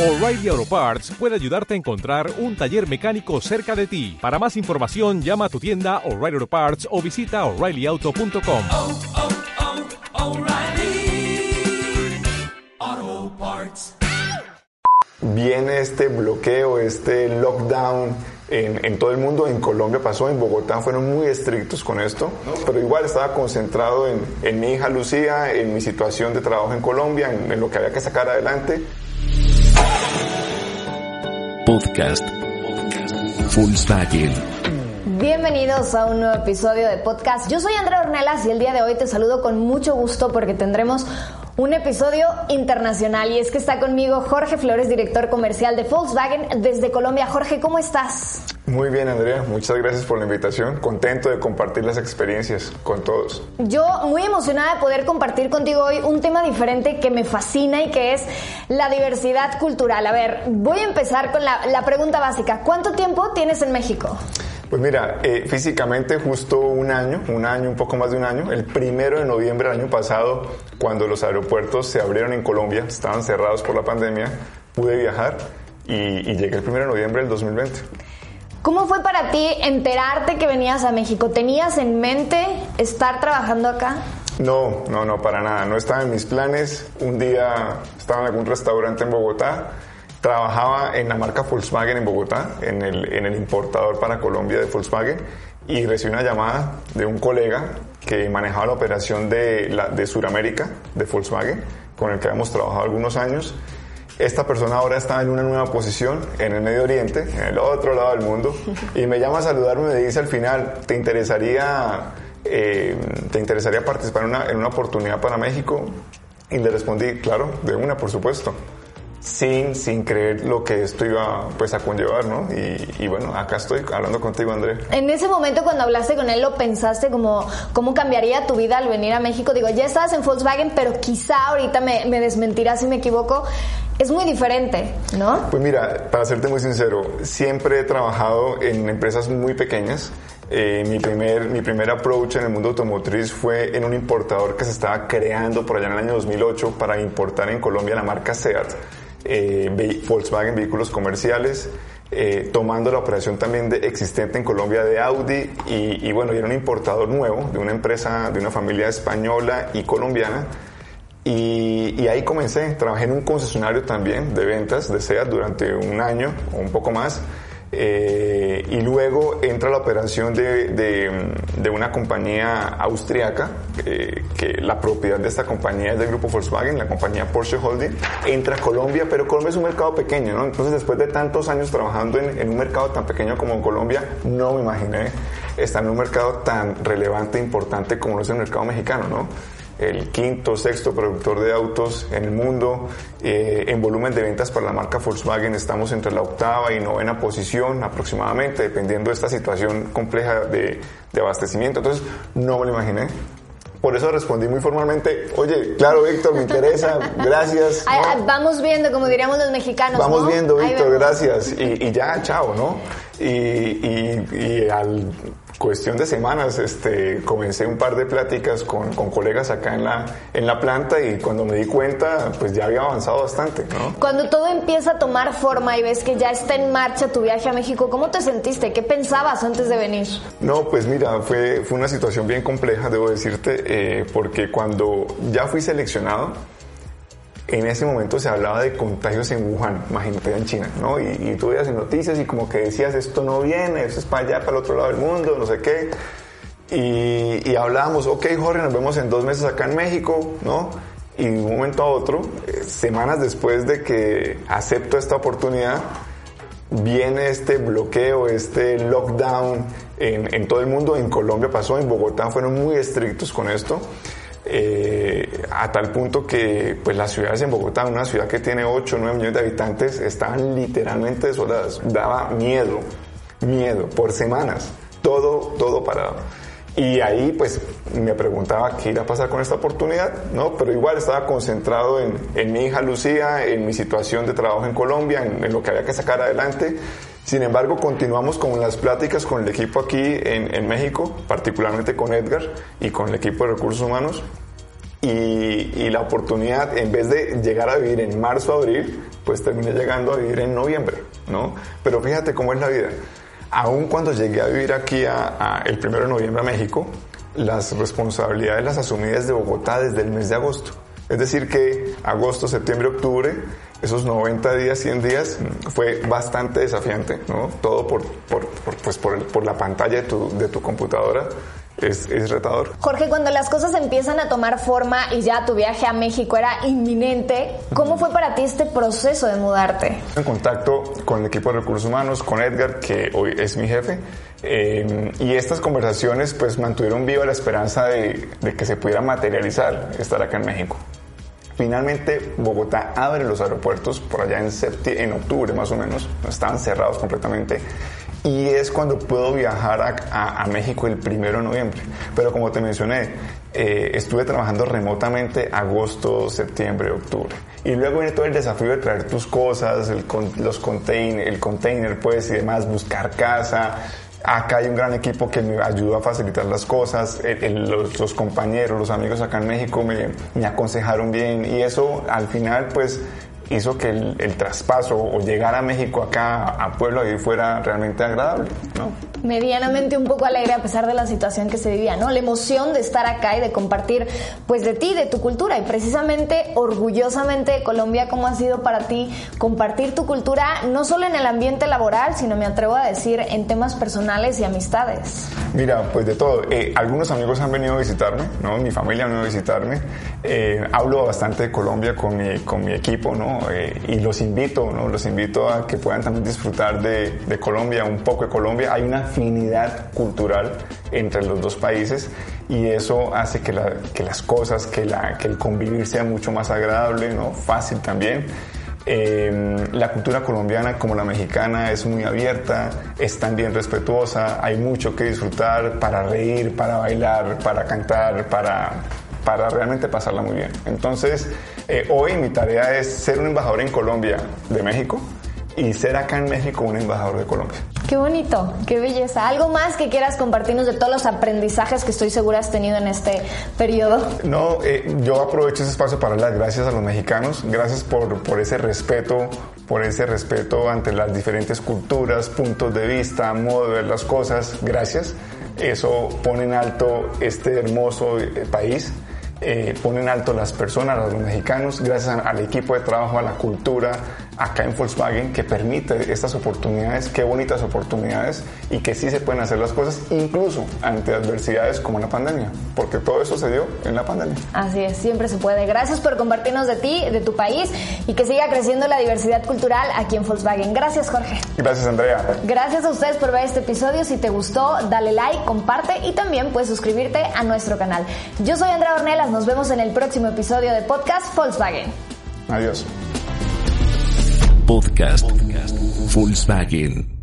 O'Reilly Auto Parts puede ayudarte a encontrar un taller mecánico cerca de ti. Para más información, llama a tu tienda O'Reilly Auto Parts o visita oreillyauto.com. oh, oh, Parts. Viene este bloqueo, este lockdown en, en, todo el mundo. En Colombia pasó, en Bogotá fueron muy estrictos con esto, pero igual estaba concentrado en, en mi hija Lucía, en mi situación de trabajo en Colombia, en, en lo que había que sacar adelante. Podcast. Volkswagen. Bienvenidos a un nuevo episodio de podcast. Yo soy Andrea Ornelas y el día de hoy te saludo con mucho gusto porque tendremos un episodio internacional y es que está conmigo Jorge Flores, director comercial de Volkswagen desde Colombia. Jorge, ¿cómo estás? Muy bien, Andrea. Muchas gracias por la invitación. Contento de compartir las experiencias con todos. Yo muy emocionada de poder compartir contigo hoy un tema diferente que me fascina y que es la diversidad cultural. A ver, voy a empezar con la, la pregunta básica. ¿Cuánto tiempo tienes en México? Pues mira, eh, físicamente justo un año, un año, un poco más de un año, el primero de noviembre del año pasado, cuando los aeropuertos se abrieron en Colombia, estaban cerrados por la pandemia, pude viajar y, y llegué el primero de noviembre del 2020. ¿Cómo fue para ti enterarte que venías a México? ¿Tenías en mente estar trabajando acá? No, no, no, para nada. No estaba en mis planes. Un día estaba en algún restaurante en Bogotá. Trabajaba en la marca Volkswagen en Bogotá, en el, en el importador para Colombia de Volkswagen, y recibí una llamada de un colega que manejaba la operación de, la, de Sudamérica, de Volkswagen, con el que habíamos trabajado algunos años. Esta persona ahora está en una nueva posición en el Medio Oriente, en el otro lado del mundo, y me llama a saludarme y me dice al final, ¿te interesaría, eh, ¿te interesaría participar en una, en una oportunidad para México? Y le respondí, claro, de una, por supuesto sin, sin creer lo que esto iba pues, a conllevar, ¿no? Y, y, bueno, acá estoy hablando contigo, André. En ese momento cuando hablaste con él, ¿lo pensaste como cómo cambiaría tu vida al venir a México? Digo, ya estabas en Volkswagen, pero quizá ahorita me, me desmentirás si me equivoco. Es muy diferente, ¿no? Pues mira, para serte muy sincero, siempre he trabajado en empresas muy pequeñas. Eh, mi, primer, mi primer approach en el mundo automotriz fue en un importador que se estaba creando por allá en el año 2008 para importar en Colombia la marca SEAT eh, Volkswagen Vehículos Comerciales, eh, tomando la operación también de, existente en Colombia de Audi y, y, bueno, era un importador nuevo de una empresa, de una familia española y colombiana. Y, y, ahí comencé, trabajé en un concesionario también de ventas de SEAT durante un año o un poco más. Eh, y luego entra la operación de, de, de una compañía austriaca, eh, que la propiedad de esta compañía es del grupo Volkswagen, la compañía Porsche Holding, entra a Colombia, pero Colombia es un mercado pequeño, ¿no? Entonces después de tantos años trabajando en, en un mercado tan pequeño como Colombia, no me imaginé estar en un mercado tan relevante e importante como es el mercado mexicano, ¿no? El quinto, sexto productor de autos en el mundo. Eh, en volumen de ventas para la marca Volkswagen estamos entre la octava y novena posición aproximadamente, dependiendo de esta situación compleja de, de abastecimiento. Entonces, no me lo imaginé. Por eso respondí muy formalmente, oye, claro, Víctor, me interesa, gracias. ¿no? Vamos viendo, como diríamos los mexicanos. Vamos ¿no? viendo, Víctor, gracias. Y, y, ya, chao, ¿no? Y, y, y al cuestión de semanas este, comencé un par de pláticas con, con, colegas acá en la, en la planta y cuando me di cuenta, pues ya había avanzado bastante. ¿no? Cuando todo empieza a tomar forma y ves que ya está en marcha tu viaje a México, ¿cómo te sentiste? ¿Qué pensabas antes de venir? No, pues mira, fue, fue una situación bien compleja, debo decirte, eh, porque cuando ya fui seleccionado, en ese momento se hablaba de contagios en Wuhan, imagínate en China, ¿no? Y, y tú veías en noticias y como que decías, esto no viene, esto es para allá, para el otro lado del mundo, no sé qué. Y, y hablábamos, ok, Jorge, nos vemos en dos meses acá en México, ¿no? Y de un momento a otro, eh, semanas después de que acepto esta oportunidad, viene este bloqueo, este lockdown en, en todo el mundo. En Colombia pasó, en Bogotá fueron muy estrictos con esto. Eh, a tal punto que pues las ciudades en Bogotá, una ciudad que tiene 8 o 9 millones de habitantes, estaban literalmente desoladas. Daba miedo, miedo, por semanas, todo, todo parado. Y ahí pues me preguntaba qué iba a pasar con esta oportunidad, ¿no? Pero igual estaba concentrado en, en mi hija Lucía, en mi situación de trabajo en Colombia, en, en, lo que había que sacar adelante. Sin embargo, continuamos con las pláticas con el equipo aquí en, en México, particularmente con Edgar y con el equipo de recursos humanos. Y, y, la oportunidad, en vez de llegar a vivir en marzo, abril, pues terminé llegando a vivir en noviembre, ¿no? Pero fíjate cómo es la vida. Aún cuando llegué a vivir aquí a, a el primero de noviembre a México, las responsabilidades las asumí desde Bogotá desde el mes de agosto. Es decir, que agosto, septiembre, octubre, esos 90 días, 100 días, fue bastante desafiante, ¿no? Todo por, por, por pues por, el, por, la pantalla de tu, de tu computadora. Es, es, retador. Jorge, cuando las cosas empiezan a tomar forma y ya tu viaje a México era inminente, ¿cómo fue para ti este proceso de mudarte? En contacto con el equipo de recursos humanos, con Edgar, que hoy es mi jefe, eh, y estas conversaciones pues mantuvieron viva la esperanza de, de que se pudiera materializar estar acá en México. Finalmente, Bogotá abre los aeropuertos por allá en, en octubre más o menos, estaban cerrados completamente. Y es cuando puedo viajar a, México el primero de noviembre. Pero como te mencioné, eh, estuve trabajando remotamente agosto, septiembre, octubre. Y luego viene todo el desafío de traer tus cosas, el, los el container pues y demás, buscar casa, Acá hay un gran equipo que me ayuda a facilitar las cosas. El, el, los, compañeros, los amigos acá en México me, aconsejaron bien y eso al final pues hizo que el, el, traspaso o llegar a México acá a Puebla y fuera realmente agradable, ¿no? medianamente un poco alegre a pesar de la situación que se vivía, ¿no? La emoción de estar acá y de compartir, pues, de ti, de tu cultura y precisamente, orgullosamente de Colombia, ¿cómo ha sido para ti compartir tu cultura, no solo en el ambiente laboral, sino me atrevo a decir en temas personales y amistades? Mira, pues de todo. Eh, algunos amigos han venido a visitarme, ¿no? Mi familia ha venido a visitarme. Eh, hablo bastante de Colombia con mi, con mi equipo, ¿no? Eh, y los invito, ¿no? Los invito a que puedan también disfrutar de, Colombia, un poco de Colombia. Hay una afinidad cultural entre los dos países y eso hace que, la, que las cosas, que, el convivir sea mucho más agradable, ¿no? fácil también. Eh, la cultura colombiana como la mexicana es muy abierta, es también respetuosa, hay mucho que disfrutar para reír, para bailar, para cantar, para, para realmente pasarla muy bien. Entonces, eh, hoy mi tarea es ser un embajador en Colombia de México y ser acá en México un embajador de Colombia. Qué bonito, qué belleza. ¿Algo más que quieras compartirnos de todos los aprendizajes que estoy segura has tenido en este periodo? No, eh, yo aprovecho ese espacio para dar gracias a los mexicanos, gracias por, por ese respeto, por ese respeto ante las diferentes culturas, puntos de vista, modo de ver las cosas, gracias. Eso pone en alto este hermoso país. Eh, pone en alto las personas, a los mexicanos, gracias al equipo de trabajo, a la cultura, acá en Volkswagen que permite estas oportunidades, qué bonitas oportunidades y que sí se pueden hacer las cosas incluso ante adversidades como la pandemia, porque todo eso se dio en la pandemia. Así es, siempre se puede. Gracias por compartirnos de ti, de tu país y que siga creciendo la diversidad cultural aquí en Volkswagen. Gracias, Jorge. Gracias, Andrea. Gracias a ustedes por ver este episodio. Si te gustó, dale like, comparte y también puedes suscribirte a nuestro canal. Yo soy Andrea Ornelas, nos vemos en el próximo episodio de Podcast Volkswagen. Adiós. Podcast, Volkswagen.